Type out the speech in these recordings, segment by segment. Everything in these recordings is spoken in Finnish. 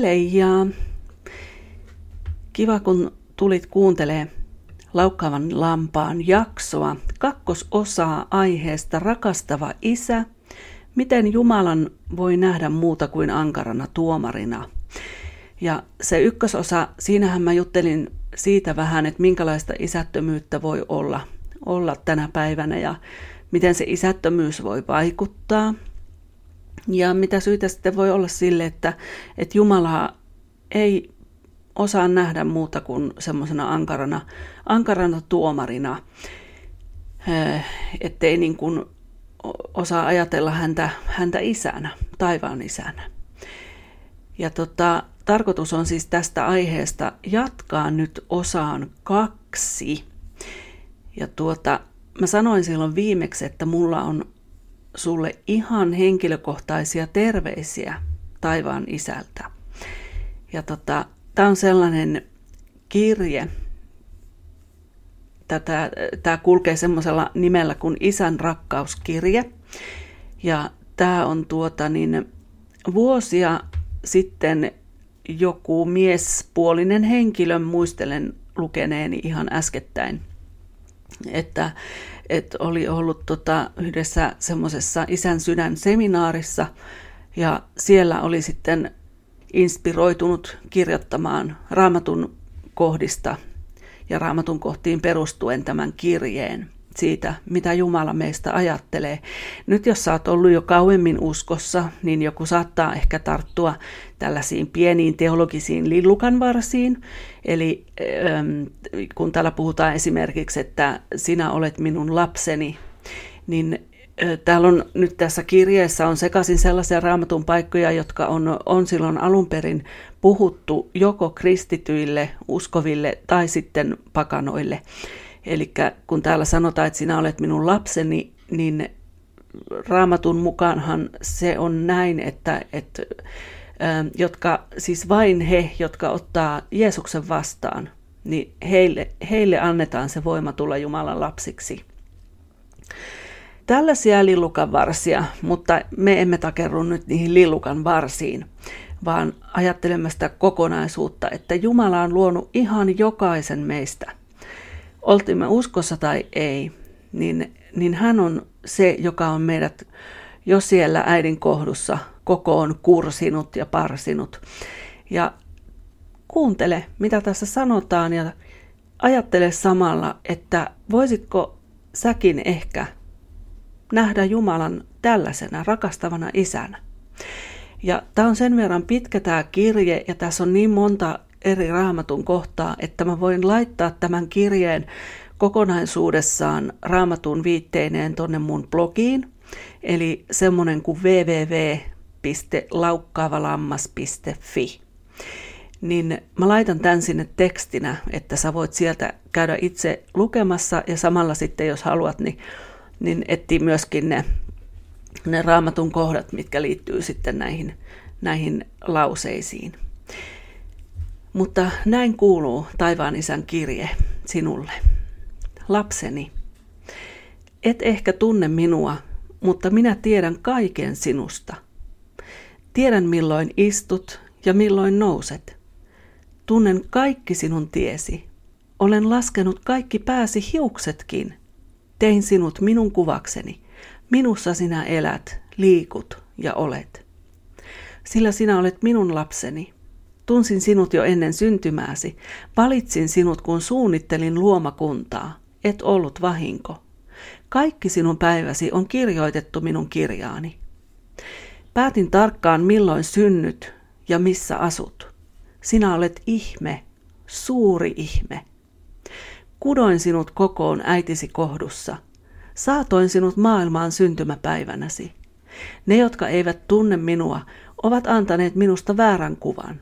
Heleijaa. Kiva, kun tulit kuuntelee Laukkaavan lampaan jaksoa, kakkososaa aiheesta Rakastava isä, miten Jumalan voi nähdä muuta kuin ankarana tuomarina. Ja se ykkösosa, siinähän mä juttelin siitä vähän, että minkälaista isättömyyttä voi olla, olla tänä päivänä ja miten se isättömyys voi vaikuttaa. Ja mitä syitä sitten voi olla sille, että, että Jumala ei osaa nähdä muuta kuin semmoisena ankarana, ankarana tuomarina, eh, ettei niin kuin osaa ajatella häntä, häntä isänä, taivaan isänä. Ja tota, tarkoitus on siis tästä aiheesta jatkaa nyt osaan kaksi. Ja tuota, mä sanoin silloin viimeksi, että mulla on sulle ihan henkilökohtaisia terveisiä taivaan isältä. Ja tota, tämä on sellainen kirje, tämä kulkee semmoisella nimellä kuin Isän rakkauskirje. Ja tämä on tuota niin, vuosia sitten joku miespuolinen henkilö, muistelen lukeneeni ihan äskettäin, että, että oli ollut tota yhdessä semmoisessa isän sydän seminaarissa ja siellä oli sitten inspiroitunut kirjoittamaan raamatun kohdista ja raamatun kohtiin perustuen tämän kirjeen siitä, mitä Jumala meistä ajattelee. Nyt jos sä oot ollut jo kauemmin uskossa, niin joku saattaa ehkä tarttua tällaisiin pieniin teologisiin lillukanvarsiin. Eli ähm, kun täällä puhutaan esimerkiksi, että sinä olet minun lapseni, niin Täällä on nyt tässä kirjeessä on sekaisin sellaisia raamatun paikkoja, jotka on, on silloin alun perin puhuttu joko kristityille, uskoville tai sitten pakanoille. Eli kun täällä sanotaan, että sinä olet minun lapseni, niin raamatun mukaanhan se on näin, että, että jotka, siis vain he, jotka ottaa Jeesuksen vastaan, niin heille, heille annetaan se voima tulla Jumalan lapsiksi. Tällaisia lillukan varsia, mutta me emme takerru nyt niihin lillukan varsiin, vaan ajattelemme sitä kokonaisuutta, että Jumala on luonut ihan jokaisen meistä. Oltimme uskossa tai ei, niin, niin hän on se, joka on meidät jo siellä äidin kohdussa kokoon kursinut ja parsinut. Ja kuuntele, mitä tässä sanotaan ja ajattele samalla, että voisitko säkin ehkä nähdä Jumalan tällaisena rakastavana isänä. Ja tämä on sen verran pitkä tämä kirje ja tässä on niin monta eri raamatun kohtaa, että mä voin laittaa tämän kirjeen kokonaisuudessaan raamatun viitteineen tonne mun blogiin, eli semmonen kuin www.laukkaavalammas.fi. Niin mä laitan tämän sinne tekstinä, että sä voit sieltä käydä itse lukemassa ja samalla sitten jos haluat, niin niin etsii myöskin ne, ne raamatun kohdat, mitkä liittyy sitten näihin, näihin lauseisiin. Mutta näin kuuluu taivaan isän kirje sinulle. Lapseni, et ehkä tunne minua, mutta minä tiedän kaiken sinusta. Tiedän milloin istut ja milloin nouset. Tunnen kaikki sinun tiesi. Olen laskenut kaikki pääsi hiuksetkin. Tein sinut minun kuvakseni. Minussa sinä elät, liikut ja olet. Sillä sinä olet minun lapseni. Tunsin sinut jo ennen syntymääsi. Valitsin sinut, kun suunnittelin luomakuntaa. Et ollut vahinko. Kaikki sinun päiväsi on kirjoitettu minun kirjaani. Päätin tarkkaan, milloin synnyt ja missä asut. Sinä olet ihme, suuri ihme. Kudoin sinut kokoon äitisi kohdussa. Saatoin sinut maailmaan syntymäpäivänäsi. Ne, jotka eivät tunne minua, ovat antaneet minusta väärän kuvan.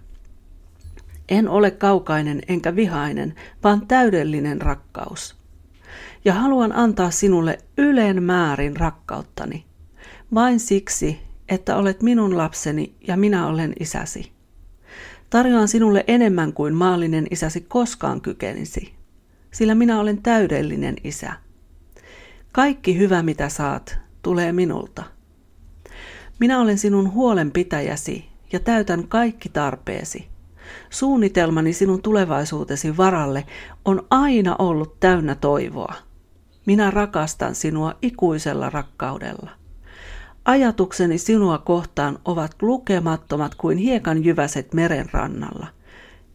En ole kaukainen enkä vihainen, vaan täydellinen rakkaus. Ja haluan antaa sinulle ylen määrin rakkauttani, vain siksi, että olet minun lapseni ja minä olen isäsi. Tarjoan sinulle enemmän kuin maallinen isäsi koskaan kykenisi sillä minä olen täydellinen isä. Kaikki hyvä, mitä saat, tulee minulta. Minä olen sinun huolenpitäjäsi ja täytän kaikki tarpeesi. Suunnitelmani sinun tulevaisuutesi varalle on aina ollut täynnä toivoa. Minä rakastan sinua ikuisella rakkaudella. Ajatukseni sinua kohtaan ovat lukemattomat kuin hiekan jyväset meren rannalla.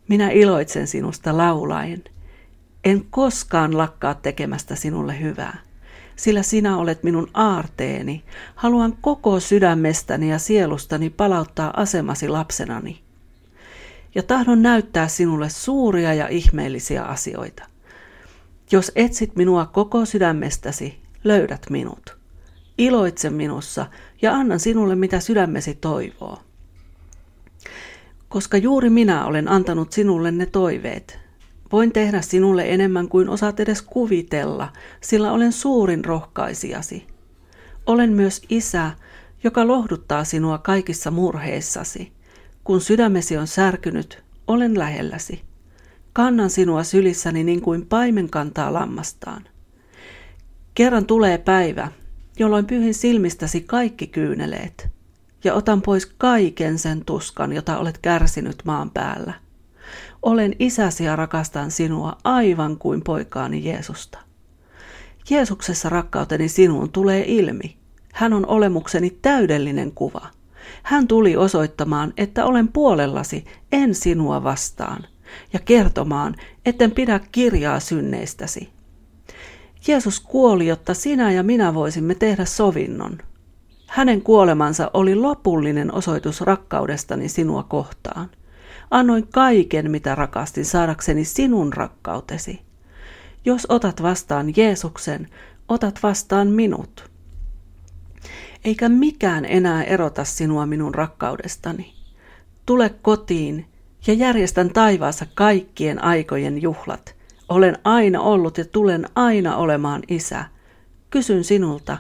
Minä iloitsen sinusta laulaen. En koskaan lakkaa tekemästä sinulle hyvää, sillä sinä olet minun aarteeni. Haluan koko sydämestäni ja sielustani palauttaa asemasi lapsenani. Ja tahdon näyttää sinulle suuria ja ihmeellisiä asioita. Jos etsit minua koko sydämestäsi, löydät minut. Iloitse minussa ja annan sinulle mitä sydämesi toivoo. Koska juuri minä olen antanut sinulle ne toiveet, Voin tehdä sinulle enemmän kuin osaat edes kuvitella, sillä olen suurin rohkaisijasi. Olen myös isä, joka lohduttaa sinua kaikissa murheissasi. Kun sydämesi on särkynyt, olen lähelläsi. Kannan sinua sylissäni niin kuin paimen kantaa lammastaan. Kerran tulee päivä, jolloin pyhin silmistäsi kaikki kyyneleet, ja otan pois kaiken sen tuskan, jota olet kärsinyt maan päällä. Olen isäsi ja rakastan sinua aivan kuin poikaani Jeesusta. Jeesuksessa rakkauteni sinuun tulee ilmi. Hän on olemukseni täydellinen kuva. Hän tuli osoittamaan, että olen puolellasi, en sinua vastaan, ja kertomaan, etten pidä kirjaa synneistäsi. Jeesus kuoli, jotta sinä ja minä voisimme tehdä sovinnon. Hänen kuolemansa oli lopullinen osoitus rakkaudestani sinua kohtaan. Annoin kaiken, mitä rakastin, saadakseni sinun rakkautesi. Jos otat vastaan Jeesuksen, otat vastaan minut. Eikä mikään enää erota sinua minun rakkaudestani. Tule kotiin ja järjestän taivaassa kaikkien aikojen juhlat. Olen aina ollut ja tulen aina olemaan isä. Kysyn sinulta,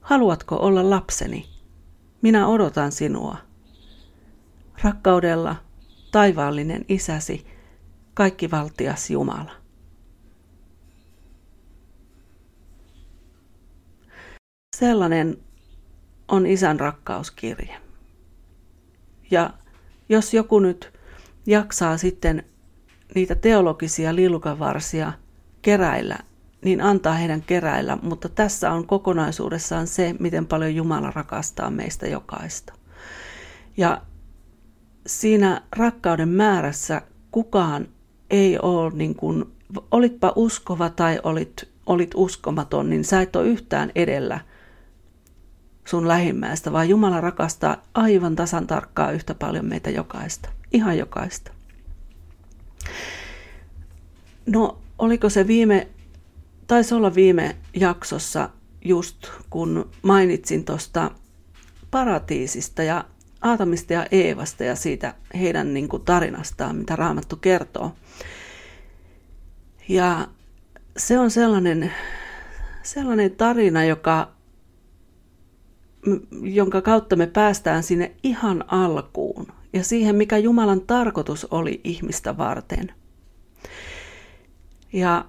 haluatko olla lapseni? Minä odotan sinua. Rakkaudella taivaallinen isäsi, kaikki valtias Jumala. Sellainen on isän rakkauskirje. Ja jos joku nyt jaksaa sitten niitä teologisia lillukavarsia keräillä, niin antaa heidän keräillä, mutta tässä on kokonaisuudessaan se, miten paljon Jumala rakastaa meistä jokaista. Ja siinä rakkauden määrässä kukaan ei ole, niin kuin, olitpa uskova tai olit, olit uskomaton, niin sä et ole yhtään edellä sun lähimmäistä, vaan Jumala rakastaa aivan tasan tarkkaa yhtä paljon meitä jokaista. Ihan jokaista. No, oliko se viime, taisi olla viime jaksossa just kun mainitsin tuosta paratiisista ja Aatamista ja Eevasta ja siitä heidän niin kuin, tarinastaan, mitä Raamattu kertoo. Ja se on sellainen, sellainen tarina, joka, jonka kautta me päästään sinne ihan alkuun ja siihen, mikä Jumalan tarkoitus oli ihmistä varten. Ja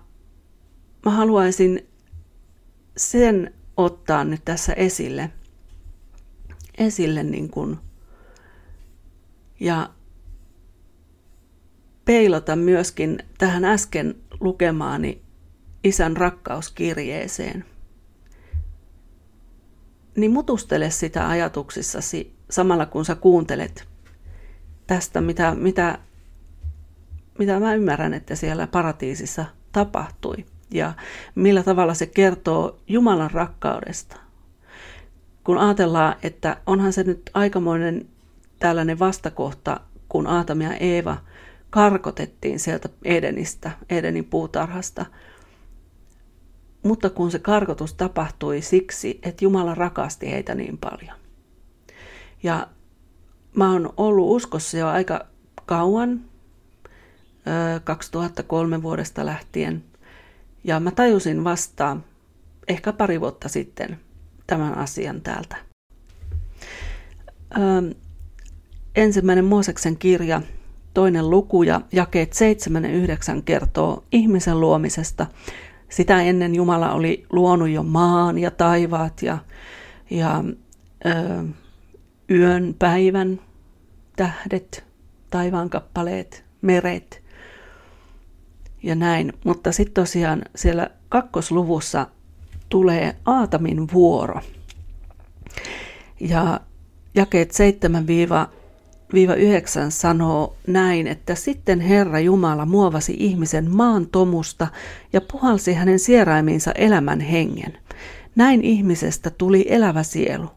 mä haluaisin sen ottaa nyt tässä esille, esille niin kuin ja peilata myöskin tähän äsken lukemaani isän rakkauskirjeeseen. Niin mutustele sitä ajatuksissasi samalla kun sä kuuntelet tästä, mitä, mitä, mitä mä ymmärrän, että siellä paratiisissa tapahtui ja millä tavalla se kertoo Jumalan rakkaudesta. Kun ajatellaan, että onhan se nyt aikamoinen tällainen vastakohta, kun Aatam ja Eeva karkotettiin sieltä Edenistä, Edenin puutarhasta. Mutta kun se karkotus tapahtui siksi, että Jumala rakasti heitä niin paljon. Ja mä oon ollut uskossa jo aika kauan, 2003 vuodesta lähtien. Ja mä tajusin vasta ehkä pari vuotta sitten tämän asian täältä ensimmäinen Mooseksen kirja, toinen luku ja jakeet 7 ja 9 kertoo ihmisen luomisesta. Sitä ennen Jumala oli luonut jo maan ja taivaat ja, ja ö, yön, päivän, tähdet, taivaankappaleet, meret ja näin. Mutta sitten tosiaan siellä kakkosluvussa tulee Aatamin vuoro. Ja jakeet 7-9 sanoo näin, että sitten Herra Jumala muovasi ihmisen maan tomusta ja puhalsi hänen sieraimiinsa elämän hengen. Näin ihmisestä tuli elävä sielu.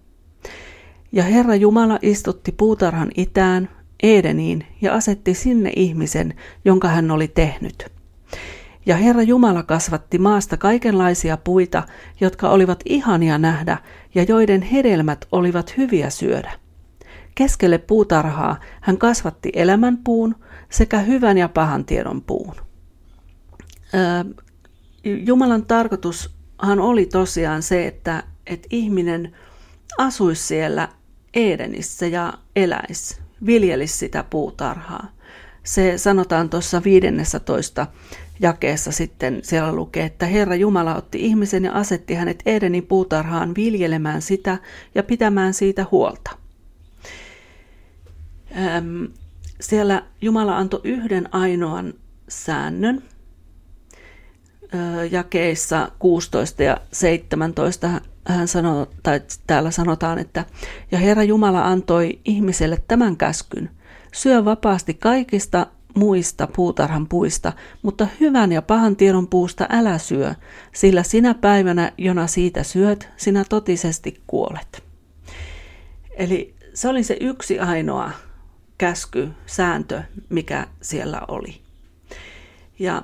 Ja Herra Jumala istutti puutarhan itään, Edeniin, ja asetti sinne ihmisen, jonka hän oli tehnyt. Ja Herra Jumala kasvatti maasta kaikenlaisia puita, jotka olivat ihania nähdä ja joiden hedelmät olivat hyviä syödä. Keskelle puutarhaa hän kasvatti elämän puun sekä hyvän ja pahan tiedon puun. Jumalan tarkoitushan oli tosiaan se, että, että ihminen asuisi siellä Edenissä ja eläisi, viljelisi sitä puutarhaa. Se sanotaan tuossa 15 jakeessa sitten siellä lukee, että Herra Jumala otti ihmisen ja asetti hänet Edenin puutarhaan viljelemään sitä ja pitämään siitä huolta. Ähm, siellä Jumala antoi yhden ainoan säännön. jakeissa 16 ja 17 hän sanoo, tai täällä sanotaan, että ja Herra Jumala antoi ihmiselle tämän käskyn, syö vapaasti kaikista muista puutarhan puista, mutta hyvän ja pahan tiedon puusta älä syö, sillä sinä päivänä, jona siitä syöt, sinä totisesti kuolet. Eli se oli se yksi ainoa käsky, sääntö, mikä siellä oli. Ja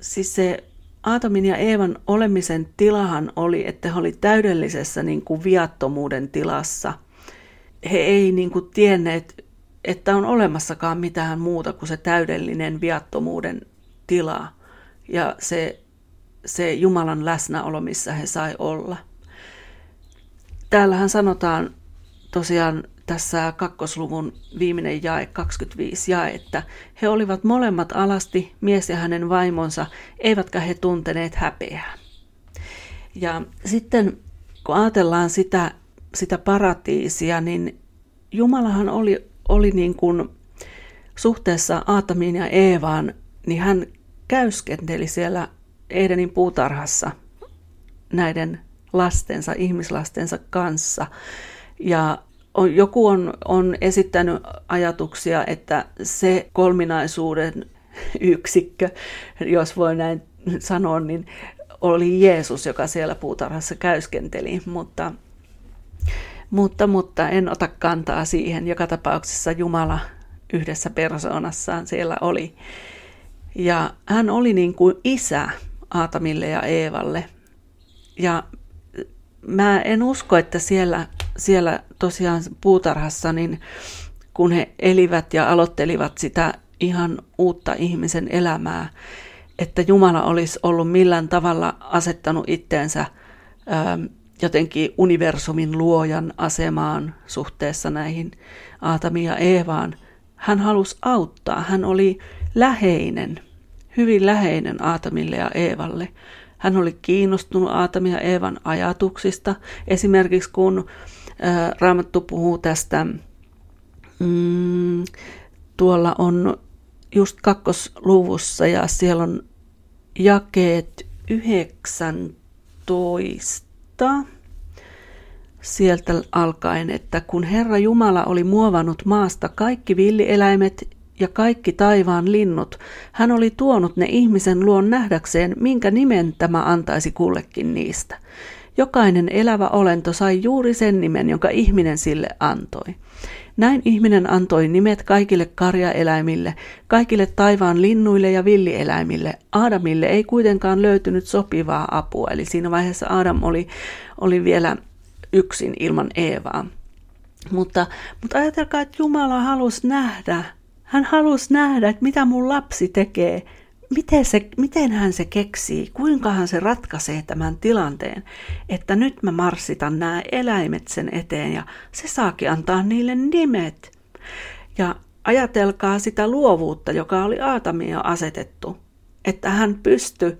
siis se Aatomin ja Eevan olemisen tilahan oli, että he oli täydellisessä niin kuin viattomuuden tilassa. He ei niin kuin tienneet että on olemassakaan mitään muuta kuin se täydellinen viattomuuden tila ja se, se Jumalan läsnäolo, missä he sai olla. Täällähän sanotaan tosiaan tässä kakkosluvun viimeinen jae, 25 jae, että he olivat molemmat alasti, mies ja hänen vaimonsa, eivätkä he tunteneet häpeää. Ja sitten kun ajatellaan sitä, sitä paratiisia, niin Jumalahan oli oli niin kuin suhteessa Aatamiin ja Eevaan, niin hän käyskenteli siellä Edenin puutarhassa näiden lastensa, ihmislastensa kanssa. Ja on, joku on, on esittänyt ajatuksia, että se kolminaisuuden yksikkö, jos voi näin sanoa, niin oli Jeesus, joka siellä puutarhassa käyskenteli, mutta mutta, mutta en ota kantaa siihen. Joka tapauksessa Jumala yhdessä persoonassaan siellä oli. Ja hän oli niin kuin isä Aatamille ja Eevalle. Ja mä en usko, että siellä, siellä tosiaan puutarhassa, niin kun he elivät ja aloittelivat sitä ihan uutta ihmisen elämää, että Jumala olisi ollut millään tavalla asettanut itteensä ähm, jotenkin universumin luojan asemaan suhteessa näihin Aatamiin ja Eevaan. Hän halusi auttaa. Hän oli läheinen, hyvin läheinen Aatamille ja Eevalle. Hän oli kiinnostunut Aatamia ja Eevan ajatuksista. Esimerkiksi kun Raamattu puhuu tästä, mm, tuolla on just kakkosluvussa ja siellä on jakeet 19 kirjoittaa sieltä alkaen, että kun Herra Jumala oli muovannut maasta kaikki villieläimet ja kaikki taivaan linnut, hän oli tuonut ne ihmisen luon nähdäkseen, minkä nimen tämä antaisi kullekin niistä. Jokainen elävä olento sai juuri sen nimen, jonka ihminen sille antoi. Näin ihminen antoi nimet kaikille karjaeläimille, kaikille taivaan linnuille ja villieläimille. Aadamille ei kuitenkaan löytynyt sopivaa apua, eli siinä vaiheessa Adam oli, oli vielä yksin ilman Eevaa. Mutta, mutta ajatelkaa, että Jumala halusi nähdä, hän halusi nähdä, että mitä mun lapsi tekee – miten, se, miten hän se keksii, kuinka hän se ratkaisee tämän tilanteen, että nyt mä marssitan nämä eläimet sen eteen ja se saakin antaa niille nimet. Ja ajatelkaa sitä luovuutta, joka oli Aatamia asetettu, että hän pystyi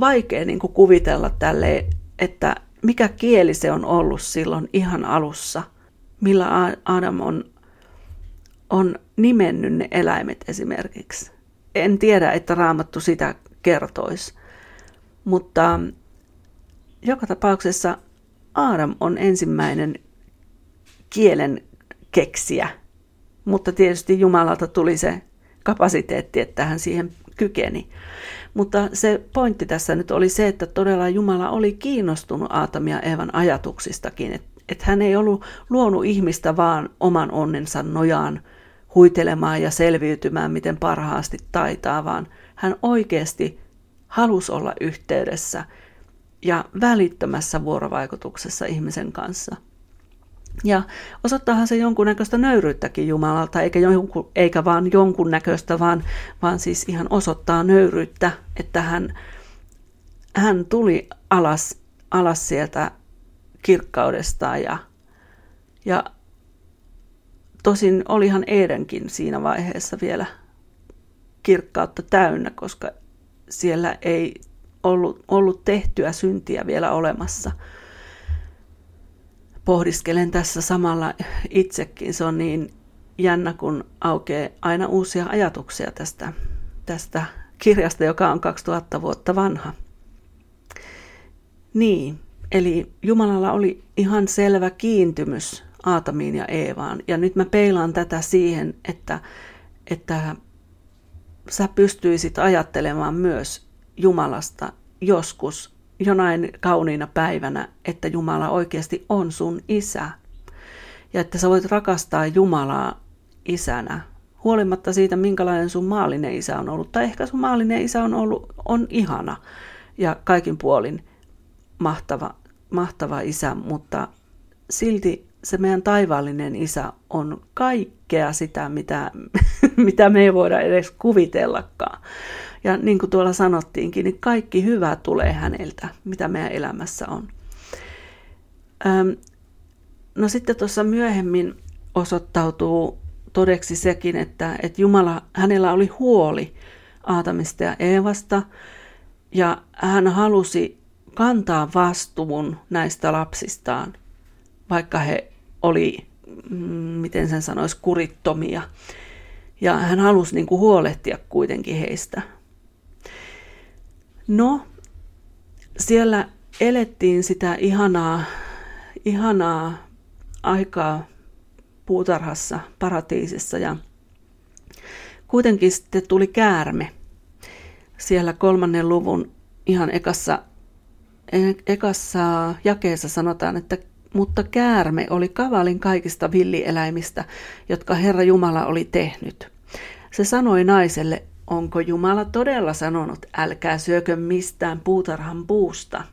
vaikea niin kuin kuvitella tälle, että mikä kieli se on ollut silloin ihan alussa, millä Adam on on nimennyt ne eläimet esimerkiksi. En tiedä, että raamattu sitä kertoisi. Mutta joka tapauksessa Aadam on ensimmäinen kielen keksiä, mutta tietysti Jumalalta tuli se kapasiteetti, että hän siihen kykeni. Mutta se pointti tässä nyt oli se, että todella Jumala oli kiinnostunut Aatamia ja Eevan ajatuksistakin, että et hän ei ollut luonut ihmistä vaan oman onnensa nojaan huitelemaan ja selviytymään, miten parhaasti taitaa, vaan hän oikeasti halusi olla yhteydessä ja välittömässä vuorovaikutuksessa ihmisen kanssa. Ja osoittaahan se jonkunnäköistä nöyryyttäkin Jumalalta, eikä, jonkun, eikä vaan jonkunnäköistä, vaan, vaan siis ihan osoittaa nöyryyttä, että hän, hän tuli alas, alas sieltä kirkkaudestaan ja, ja tosin olihan Edenkin siinä vaiheessa vielä kirkkautta täynnä, koska siellä ei ollut, ollut tehtyä syntiä vielä olemassa. Pohdiskelen tässä samalla itsekin. Se on niin jännä, kun aukeaa aina uusia ajatuksia tästä, tästä kirjasta, joka on 2000 vuotta vanha. Niin, eli Jumalalla oli ihan selvä kiintymys Aatamiin ja Eevaan. Ja nyt mä peilaan tätä siihen, että, että sä pystyisit ajattelemaan myös Jumalasta joskus jonain kauniina päivänä, että Jumala oikeasti on sun isä. Ja että sä voit rakastaa Jumalaa isänä, huolimatta siitä, minkälainen sun maallinen isä on ollut. Tai ehkä sun maallinen isä on ollut, on ihana ja kaikin puolin mahtava, mahtava isä, mutta silti se meidän taivaallinen isä on kaikkea sitä, mitä, mitä me ei voida edes kuvitellakaan. Ja niin kuin tuolla sanottiinkin, niin kaikki hyvä tulee häneltä, mitä meidän elämässä on. No sitten tuossa myöhemmin osoittautuu todeksi sekin, että, että Jumala, hänellä oli huoli Aatamista ja Eevasta, ja hän halusi kantaa vastuun näistä lapsistaan, vaikka he oli, mm, miten sen sanoisi, kurittomia. Ja hän halusi niin kuin huolehtia kuitenkin heistä. No, siellä elettiin sitä ihanaa, ihanaa aikaa puutarhassa, paratiisissa ja kuitenkin sitten tuli käärme. Siellä kolmannen luvun ihan ekassa, ekassa jakeessa sanotaan, että mutta käärme oli kavalin kaikista villieläimistä, jotka Herra Jumala oli tehnyt. Se sanoi naiselle, onko Jumala todella sanonut, älkää syökö mistään puutarhan puusta.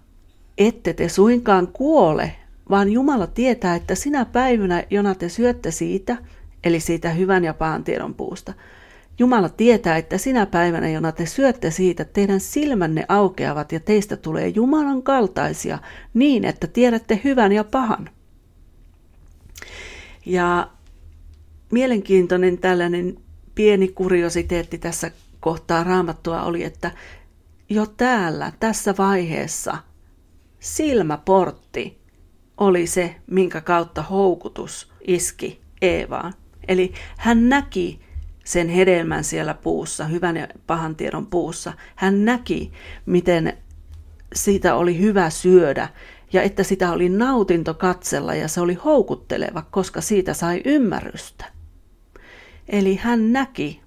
Ette te suinkaan kuole, vaan Jumala tietää, että sinä päivänä, jona te syötte siitä, eli siitä hyvän ja pahan tiedon puusta, Jumala tietää, että sinä päivänä, jona te syötte siitä, teidän silmänne aukeavat ja teistä tulee Jumalan kaltaisia niin, että tiedätte hyvän ja pahan. Ja mielenkiintoinen tällainen pieni kuriositeetti tässä kohtaa raamattua oli, että jo täällä, tässä vaiheessa, silmäportti oli se, minkä kautta houkutus iski Eevaan. Eli hän näki sen hedelmän siellä puussa, hyvän ja pahan tiedon puussa. Hän näki, miten siitä oli hyvä syödä ja että sitä oli nautinto katsella ja se oli houkutteleva, koska siitä sai ymmärrystä. Eli hän näki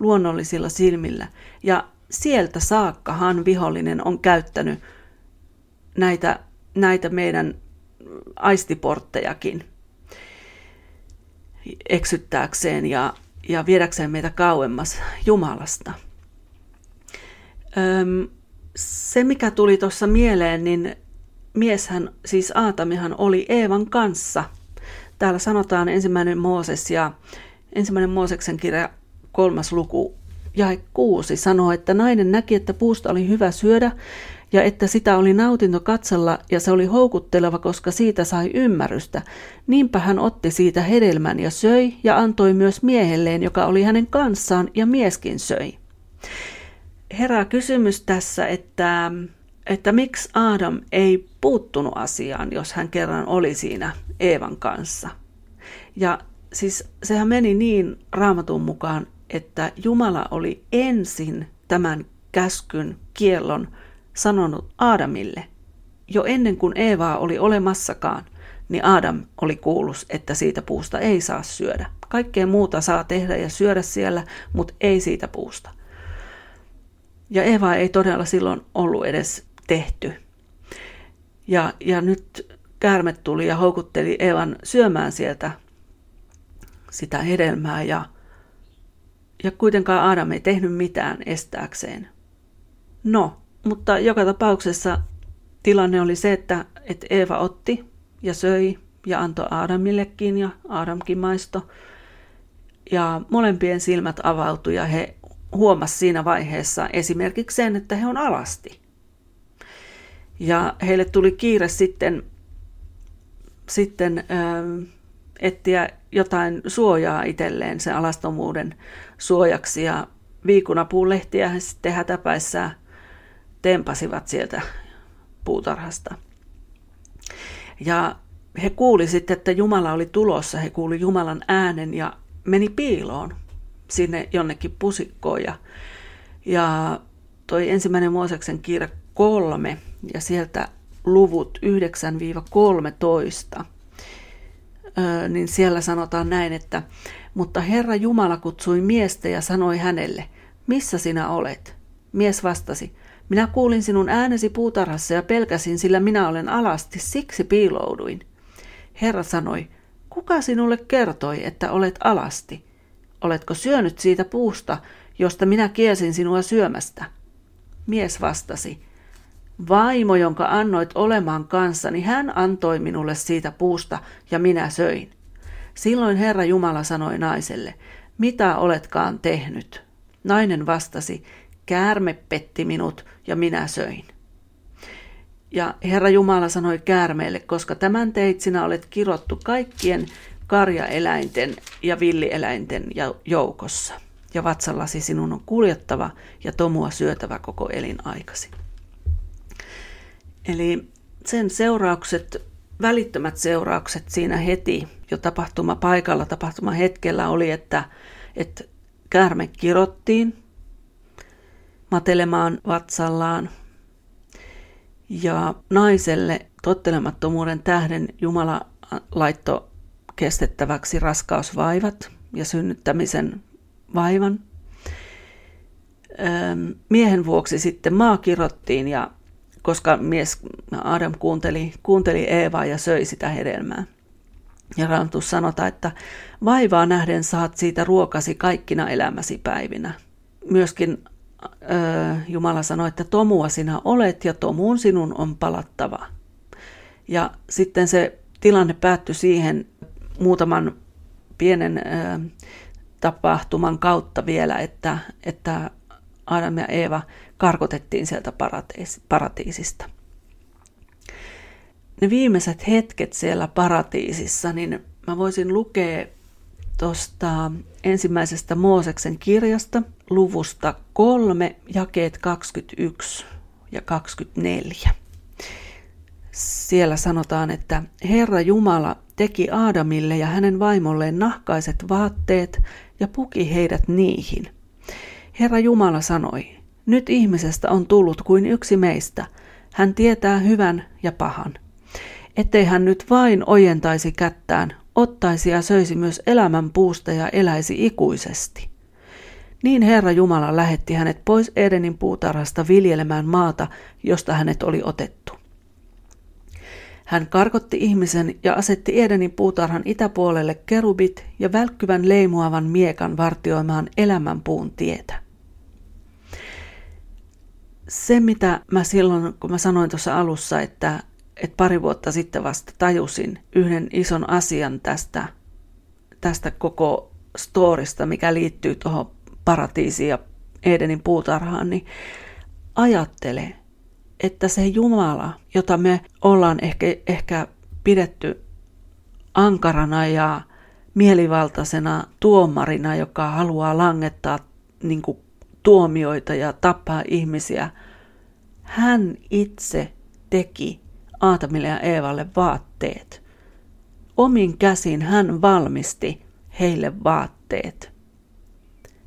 luonnollisilla silmillä ja sieltä saakkahan vihollinen on käyttänyt näitä, näitä meidän aistiporttejakin eksyttääkseen ja ja viedäkseen meitä kauemmas Jumalasta. Öm, se, mikä tuli tuossa mieleen, niin mieshän, siis Aatamihan oli Eevan kanssa. Täällä sanotaan ensimmäinen Mooses ja ensimmäinen Mooseksen kirja kolmas luku ja kuusi sanoo, että nainen näki, että puusta oli hyvä syödä ja että sitä oli nautinto katsella ja se oli houkutteleva, koska siitä sai ymmärrystä. Niinpä hän otti siitä hedelmän ja söi ja antoi myös miehelleen, joka oli hänen kanssaan ja mieskin söi. Herää kysymys tässä, että, että miksi Adam ei puuttunut asiaan, jos hän kerran oli siinä Eevan kanssa. Ja siis sehän meni niin raamatun mukaan, että Jumala oli ensin tämän käskyn, kiellon sanonut Aadamille. Jo ennen kuin Eevaa oli olemassakaan, niin Adam oli kuullut, että siitä puusta ei saa syödä. Kaikkea muuta saa tehdä ja syödä siellä, mutta ei siitä puusta. Ja Eeva ei todella silloin ollut edes tehty. Ja, ja nyt käärme tuli ja houkutteli Eevan syömään sieltä sitä hedelmää ja, ja kuitenkaan Adam ei tehnyt mitään estääkseen. No, mutta joka tapauksessa tilanne oli se, että, että Eeva otti ja söi ja antoi Aadamillekin ja Aadamkin maisto. Ja molempien silmät avautui ja he huomasi siinä vaiheessa esimerkiksi sen, että he on alasti. Ja heille tuli kiire sitten, sitten äh, etsiä jotain suojaa itselleen sen alastomuuden suojaksi. Ja viikunapuun lehtiä sitten hätäpäissään tempasivat sieltä puutarhasta. Ja he kuuli sitten, että Jumala oli tulossa. He kuuli Jumalan äänen ja meni piiloon sinne jonnekin pusikkoon. Ja, ja toi ensimmäinen Mooseksen kirja kolme ja sieltä luvut 9-13, niin siellä sanotaan näin, että mutta Herra Jumala kutsui miestä ja sanoi hänelle, missä sinä olet? Mies vastasi, minä kuulin sinun äänesi puutarhassa ja pelkäsin, sillä minä olen alasti, siksi piilouduin. Herra sanoi, kuka sinulle kertoi, että olet alasti? Oletko syönyt siitä puusta, josta minä kiesin sinua syömästä? Mies vastasi, vaimo, jonka annoit olemaan kanssani, hän antoi minulle siitä puusta ja minä söin. Silloin Herra Jumala sanoi naiselle, mitä oletkaan tehnyt? Nainen vastasi, käärme petti minut ja minä söin. Ja Herra Jumala sanoi käärmeelle, koska tämän teit sinä olet kirottu kaikkien karjaeläinten ja villieläinten joukossa. Ja vatsallasi sinun on kuljettava ja tomua syötävä koko elinaikasi. Eli sen seuraukset, välittömät seuraukset siinä heti jo tapahtuma paikalla, tapahtuma hetkellä oli, että, että käärme kirottiin matelemaan vatsallaan ja naiselle tottelemattomuuden tähden Jumala laittoi kestettäväksi raskausvaivat ja synnyttämisen vaivan. Miehen vuoksi sitten maa kirottiin ja koska mies Adam kuunteli, kuunteli Eevaa ja söi sitä hedelmää. Ja Raamatus sanotaan, että vaivaa nähden saat siitä ruokasi kaikkina elämäsi päivinä. Myöskin Jumala sanoi, että tomua sinä olet ja tomuun sinun on palattava. Ja sitten se tilanne päättyi siihen muutaman pienen tapahtuman kautta vielä, että, että Adam ja Eeva karkotettiin sieltä paratiisista. Ne viimeiset hetket siellä paratiisissa, niin mä voisin lukea tuosta ensimmäisestä Mooseksen kirjasta, luvusta 3, jakeet 21 ja 24. Siellä sanotaan, että Herra Jumala teki Aadamille ja hänen vaimolleen nahkaiset vaatteet ja puki heidät niihin. Herra Jumala sanoi, nyt ihmisestä on tullut kuin yksi meistä. Hän tietää hyvän ja pahan. Ettei hän nyt vain ojentaisi kättään, ottaisi ja söisi myös elämän puusta ja eläisi ikuisesti. Niin Herra Jumala lähetti hänet pois Edenin puutarhasta viljelemään maata, josta hänet oli otettu. Hän karkotti ihmisen ja asetti Edenin puutarhan itäpuolelle kerubit ja välkkyvän leimuavan miekan vartioimaan elämän puun tietä. Se, mitä mä silloin, kun mä sanoin tuossa alussa, että, että pari vuotta sitten vasta tajusin yhden ison asian tästä, tästä koko storista, mikä liittyy tuohon paratiisiin ja Edenin puutarhaan, niin ajattele, että se Jumala, jota me ollaan ehkä, ehkä pidetty ankarana ja mielivaltaisena tuomarina, joka haluaa langettaa niin kuin, tuomioita ja tappaa ihmisiä, hän itse teki Aatamille ja Eevalle vaatteet. Omin käsin hän valmisti heille vaatteet.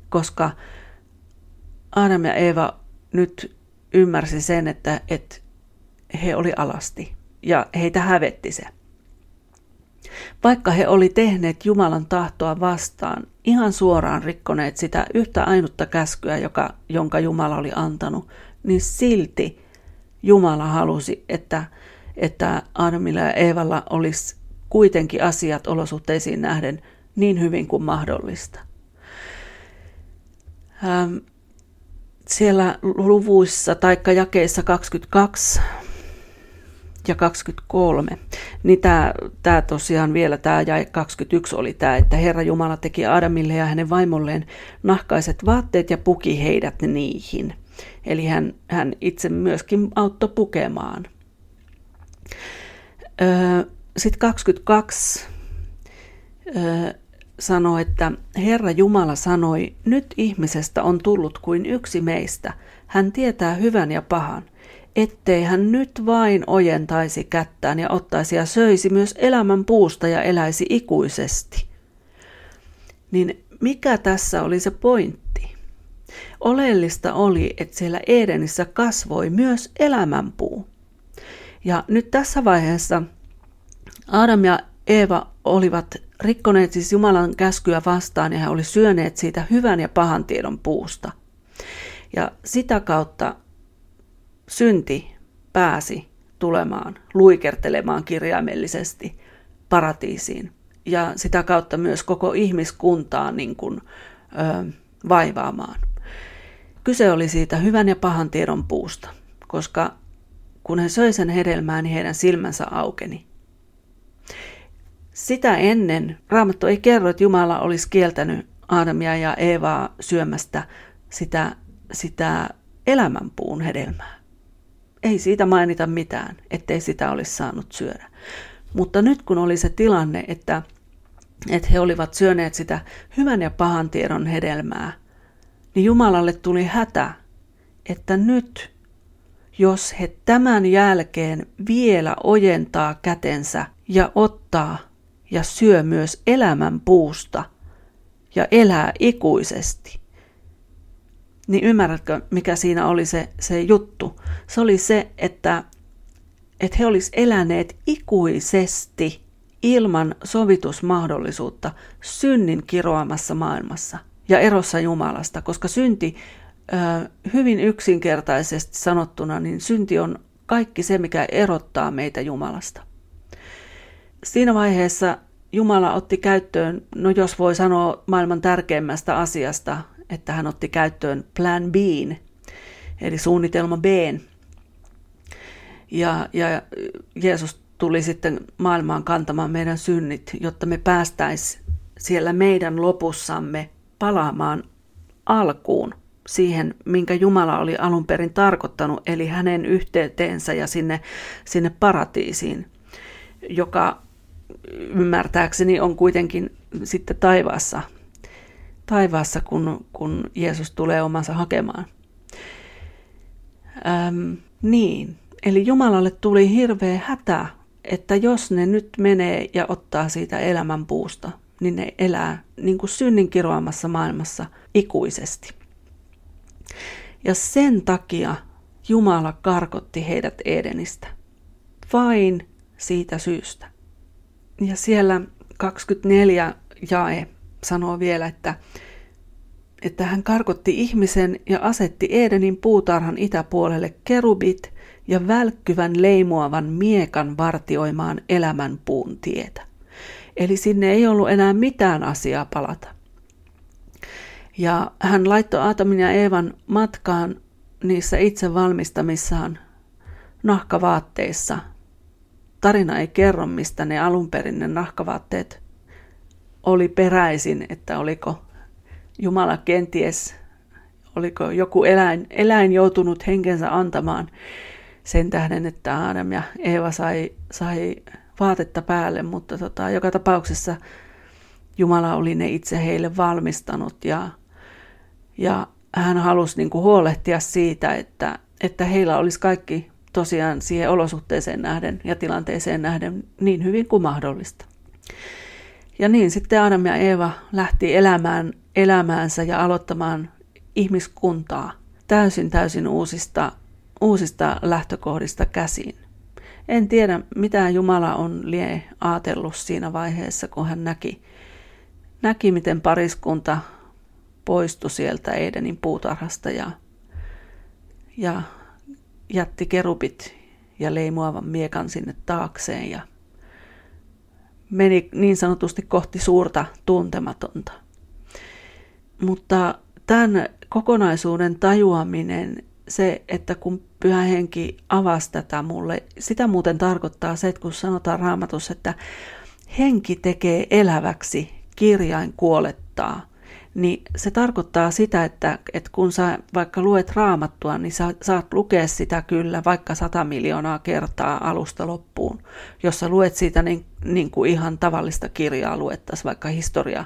Koska Adam ja Eeva nyt ymmärsi sen, että, että he oli alasti ja heitä hävetti se. Vaikka he oli tehneet Jumalan tahtoa vastaan, ihan suoraan rikkoneet sitä yhtä ainutta käskyä, joka, jonka Jumala oli antanut, niin silti Jumala halusi, että, että Adamilla ja Eevalla olisi kuitenkin asiat olosuhteisiin nähden niin hyvin kuin mahdollista. Ähm, siellä luvuissa tai jakeissa 22 ja 23, niin tämä, tämä tosiaan vielä, tämä jäi 21 oli tämä, että Herra Jumala teki Adamille ja hänen vaimolleen nahkaiset vaatteet ja puki heidät niihin. Eli hän, hän itse myöskin auttoi pukemaan. Sitten 22 öö, sanoi, että Herra Jumala sanoi, nyt ihmisestä on tullut kuin yksi meistä. Hän tietää hyvän ja pahan ettei hän nyt vain ojentaisi kättään ja ottaisi ja söisi myös elämän puusta ja eläisi ikuisesti. Niin mikä tässä oli se pointti? Oleellista oli, että siellä Edenissä kasvoi myös elämänpuu. Ja nyt tässä vaiheessa Adam ja Eeva olivat rikkoneet siis Jumalan käskyä vastaan ja he olivat syöneet siitä hyvän ja pahan tiedon puusta. Ja sitä kautta synti pääsi tulemaan, luikertelemaan kirjaimellisesti paratiisiin ja sitä kautta myös koko ihmiskuntaa niin kuin, ö, vaivaamaan. Kyse oli siitä hyvän ja pahan tiedon puusta, koska kun he söi sen hedelmää, niin heidän silmänsä aukeni. Sitä ennen Raamattu ei kerro, että Jumala olisi kieltänyt Aadamia ja Eevaa syömästä sitä, sitä elämänpuun hedelmää ei siitä mainita mitään, ettei sitä olisi saanut syödä. Mutta nyt kun oli se tilanne, että, että he olivat syöneet sitä hyvän ja pahan tiedon hedelmää, niin Jumalalle tuli hätä, että nyt, jos he tämän jälkeen vielä ojentaa kätensä ja ottaa ja syö myös elämän puusta ja elää ikuisesti, niin ymmärrätkö, mikä siinä oli se, se juttu? Se oli se, että, että he olisivat eläneet ikuisesti ilman sovitusmahdollisuutta synnin kiroamassa maailmassa ja erossa Jumalasta, koska synti, hyvin yksinkertaisesti sanottuna, niin synti on kaikki se, mikä erottaa meitä Jumalasta. Siinä vaiheessa Jumala otti käyttöön, no jos voi sanoa maailman tärkeimmästä asiasta, että hän otti käyttöön plan B, eli suunnitelma B. Ja, ja Jeesus tuli sitten maailmaan kantamaan meidän synnit, jotta me päästäis siellä meidän lopussamme palaamaan alkuun siihen, minkä Jumala oli alun perin tarkoittanut, eli hänen yhteyteensä ja sinne, sinne paratiisiin, joka ymmärtääkseni on kuitenkin sitten taivaassa taivaassa, kun, kun Jeesus tulee omansa hakemaan. Äm, niin, eli Jumalalle tuli hirveä hätä, että jos ne nyt menee ja ottaa siitä elämän puusta, niin ne elää niin kuin synnin kiroamassa maailmassa ikuisesti. Ja sen takia Jumala karkotti heidät Edenistä. Vain siitä syystä. Ja siellä 24 jae sanoo vielä, että, että hän karkotti ihmisen ja asetti Edenin puutarhan itäpuolelle kerubit ja välkkyvän leimuavan miekan vartioimaan elämän puun tietä. Eli sinne ei ollut enää mitään asiaa palata. Ja hän laittoi Aatamin ja Eevan matkaan niissä itse valmistamissaan nahkavaatteissa. Tarina ei kerro, mistä ne alun perin ne nahkavaatteet oli peräisin, että oliko Jumala kenties, oliko joku eläin, eläin joutunut henkensä antamaan sen tähden, että Adam ja Eeva sai, sai vaatetta päälle, mutta tota, joka tapauksessa Jumala oli ne itse heille valmistanut ja, ja hän halusi niin kuin huolehtia siitä, että, että heillä olisi kaikki tosiaan siihen olosuhteeseen nähden ja tilanteeseen nähden niin hyvin kuin mahdollista. Ja niin sitten Adam ja Eeva lähti elämään elämäänsä ja aloittamaan ihmiskuntaa täysin täysin uusista, uusista lähtökohdista käsin. En tiedä, mitä Jumala on lie ajatellut siinä vaiheessa, kun hän näki, näki miten pariskunta poistui sieltä Edenin puutarhasta ja, ja jätti kerupit ja leimuavan miekan sinne taakseen ja meni niin sanotusti kohti suurta tuntematonta. Mutta tämän kokonaisuuden tajuaminen, se, että kun pyhä henki avasi tätä mulle, sitä muuten tarkoittaa se, että kun sanotaan raamatus, että henki tekee eläväksi, kirjain kuolettaa, niin se tarkoittaa sitä, että, että kun sä vaikka luet raamattua, niin sä saat lukea sitä kyllä vaikka sata miljoonaa kertaa alusta loppuun. Jos sä luet siitä niin, niin kuin ihan tavallista kirjaa luettaisiin, vaikka historia,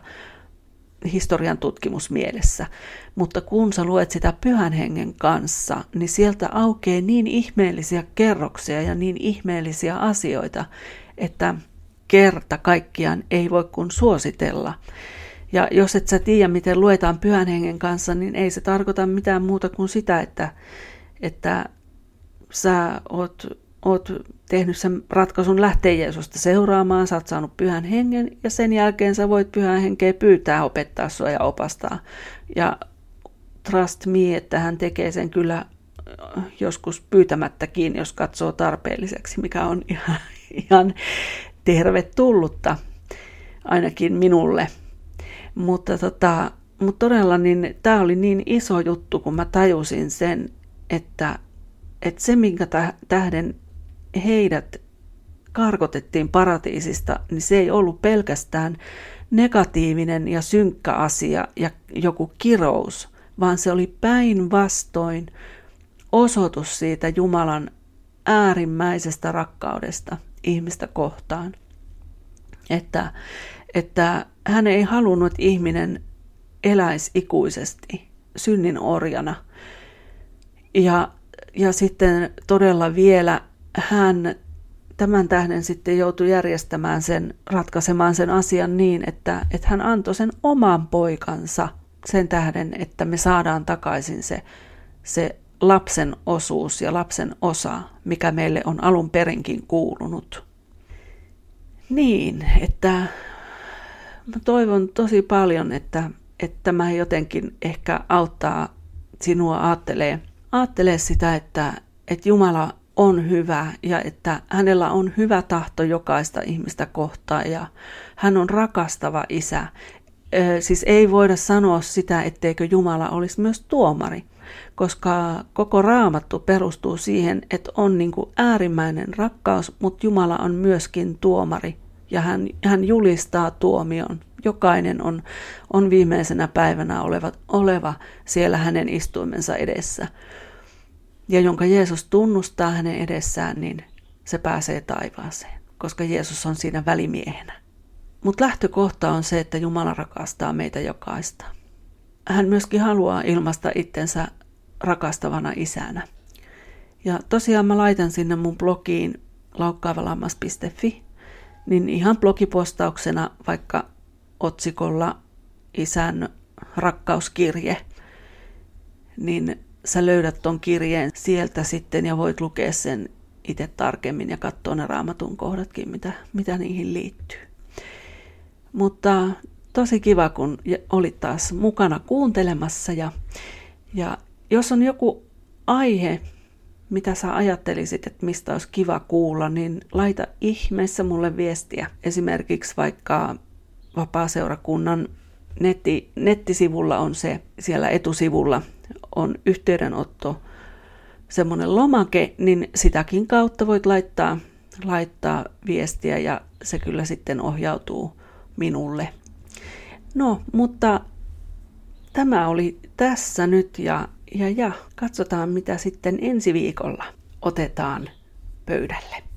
historian tutkimus mielessä. Mutta kun sä luet sitä pyhän hengen kanssa, niin sieltä aukeaa niin ihmeellisiä kerroksia ja niin ihmeellisiä asioita, että kerta kaikkiaan ei voi kuin suositella. Ja jos et sä tiedä, miten luetaan pyhän hengen kanssa, niin ei se tarkoita mitään muuta kuin sitä, että, että sä oot, oot tehnyt sen ratkaisun lähteä Jeesusta seuraamaan, sä oot saanut pyhän hengen ja sen jälkeen sä voit pyhän henkeä pyytää opettaa sua ja opastaa. Ja trust me, että hän tekee sen kyllä joskus pyytämättäkin, jos katsoo tarpeelliseksi, mikä on ihan, ihan tervetullutta ainakin minulle. Mutta, tota, mutta todella niin, tämä oli niin iso juttu, kun mä tajusin sen, että, että se, minkä tähden heidät karkotettiin paratiisista, niin se ei ollut pelkästään negatiivinen ja synkkä asia ja joku kirous, vaan se oli päinvastoin osoitus siitä Jumalan äärimmäisestä rakkaudesta ihmistä kohtaan. Että, että hän ei halunnut, että ihminen eläisi ikuisesti synnin orjana. Ja, ja sitten todella vielä hän tämän tähden sitten joutui järjestämään sen, ratkaisemaan sen asian niin, että, että hän antoi sen oman poikansa sen tähden, että me saadaan takaisin se, se lapsen osuus ja lapsen osa, mikä meille on alun perinkin kuulunut. Niin, että mä toivon tosi paljon, että, että tämä jotenkin ehkä auttaa sinua ajattelee, ajattelee sitä, että, että Jumala on hyvä ja että hänellä on hyvä tahto jokaista ihmistä kohtaan ja hän on rakastava isä. Siis ei voida sanoa sitä, etteikö Jumala olisi myös tuomari, koska koko raamattu perustuu siihen, että on niin kuin äärimmäinen rakkaus, mutta Jumala on myöskin tuomari ja hän, hän julistaa tuomion. Jokainen on, on viimeisenä päivänä oleva, oleva siellä hänen istuimensa edessä. Ja jonka Jeesus tunnustaa hänen edessään, niin se pääsee taivaaseen, koska Jeesus on siinä välimiehenä. Mutta lähtökohta on se, että Jumala rakastaa meitä jokaista. Hän myöskin haluaa ilmaista itsensä rakastavana isänä. Ja tosiaan mä laitan sinne mun blogiin laukkaavalammas.fi niin ihan blogipostauksena vaikka otsikolla isän rakkauskirje, niin sä löydät ton kirjeen sieltä sitten ja voit lukea sen itse tarkemmin ja katsoa ne raamatun kohdatkin, mitä, mitä niihin liittyy. Mutta tosi kiva, kun olit taas mukana kuuntelemassa ja, ja jos on joku aihe, mitä sä ajattelisit, että mistä olisi kiva kuulla, niin laita ihmeessä mulle viestiä. Esimerkiksi vaikka vapaaseurakunnan netti, nettisivulla on se, siellä etusivulla on yhteydenotto, semmoinen lomake, niin sitäkin kautta voit laittaa, laittaa viestiä ja se kyllä sitten ohjautuu minulle. No, mutta tämä oli tässä nyt ja ja, ja katsotaan mitä sitten ensi viikolla otetaan pöydälle.